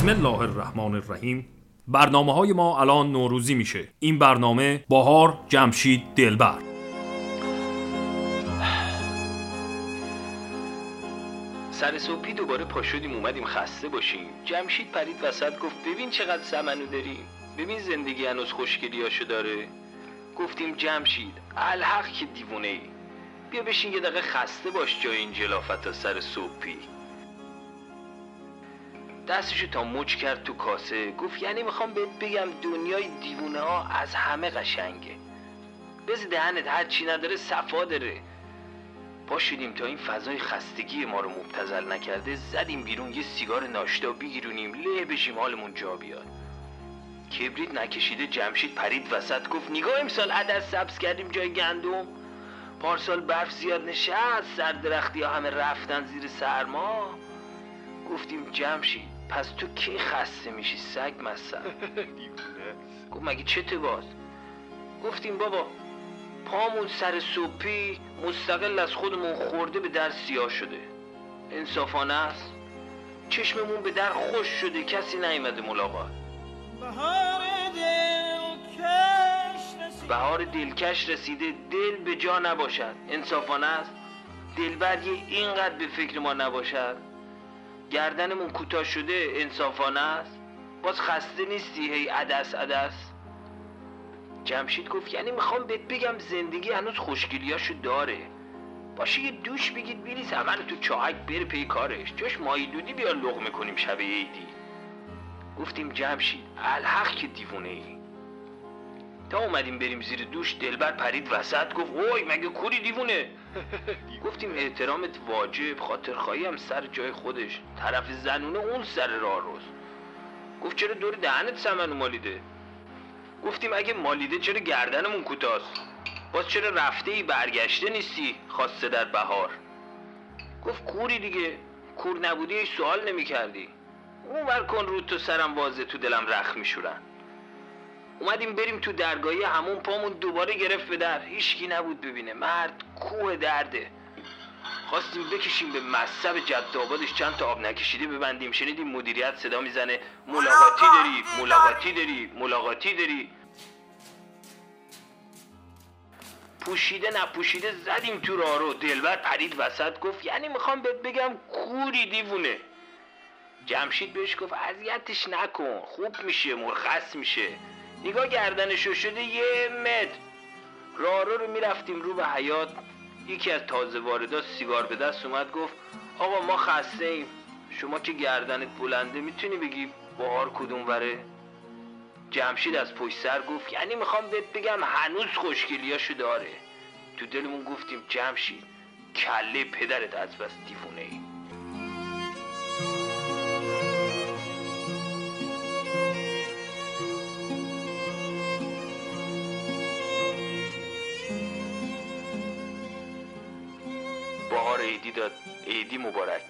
بسم الله الرحمن الرحیم. برنامه های ما الان نوروزی میشه. این برنامه باهار جمشید دلبر. سر صبحی دوباره پا شدیم اومدیم خسته باشیم. جمشید پرید وسط گفت ببین چقدر سمنو داریم. ببین زندگی هنوز خوشگلیاشو داره. گفتیم جمشید الحق که دیوونه ای بیا بشین یه دقیقه خسته باش جای این جلافت سر صبحی. دستشو تا مچ کرد تو کاسه. گفت یعنی می‌خوام بهت بگم دنیای دیوونه ها از همه قشنگه. بز دهنت هر چی نداره صفا داره. پا شدیم تا این فضای خستگی ما رو مبتزل نکرده زدیم بیرون یه سیگار ناشتا بگیرونیم له بشیم حالمون جا بیاد. کبریت نکشیده جمشید پرید وسط گفت نگاه امسال عدس سبز کردیم جای گندم. پارسال برف زیاد نشست سر درختی ها همه رفتن زیر سرما. گفتیم جمشید پس تو کی خسته میشی؟ سگ مصب گفت مگه چته باز؟ گفتیم بابا پامون سر صبحی مستقل از خودمون خورده به در سیاه شده. انصافانه است. چشممون به در خوش شده کسی نیومده ملاقات. بهار دلکش رسیده. دل به جا نباشد. انصافانه است. دلبر یه اینقدر به فکر ما نباشد. گردنمون کوتاه شده انصافانه است. باز خسته نیستی؟ هی عدس عدس. جمشید گفت یعنی می‌خوام بهت بگم زندگی هنوز خوشگلیاشو داره. باشه یه دوش بگید بریز همه تو چاهک بره پی کارش. جاش مایی دودی بیا لغمه کنیم شب عیدی. گفتیم جمشید الحق که دیوونه ای. تا اومدیم بریم زیر دوش دلبر پرید وسط گفت اوی مگه کوری دیوونه؟ گفتیم احترامت واجب خاطر خواهی هم سر جای خودش. طرف زنونه اون سر راه روز گفت چرا دور دهنت سمنو مالیده؟ گفتیم اگه مالیده چرا گردنمون کوتاست؟ باز چرا رفته ای برگشته نیستی؟ خواسته در بهار. گفت کوری دیگه کور نبودی سوال نمی کردی اون کن رو تو سرم واضح تو دلم رخ میشورن. اومدیم بریم تو درگاهی همون پامون دوباره گرفت به در. هیچکی نبود ببینه. مرد کوه درده. خواستیم بکشیم به مصب جد آبادش چند تا آب نکشیده ببندیم. شنیدیم مدیریت صدا می‌زنه. ملاقاتی داری ملاقاتی داری ملاقاتی داری. پوشیده نپوشیده زدیم تو راه رو. دلبر پرید وسط گفت یعنی می‌خوام بهت بگم کوری دیوونه. جمشید بهش گفت اذیتش نکن. خوب میشه مرخص میشه. نگاه گردنشو شده یه متر. راه رو می‌رفتیم رو به حیات یکی از تازه واردا سیگار به دست اومد گفت آقا ما خسته ایم. شما که گردنت بلنده می‌تونی بگی بهار کدوم وره؟ جمشید از پشت سر گفت یعنی می‌خوام بهت بگم هنوز خوشگلیاشو داره. تو دلمون گفتیم جمشید کله پدرت از بس دیوونه ای عیدی داد. عیدی مبارک.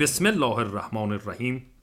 بسم الله الرحمن الرحیم.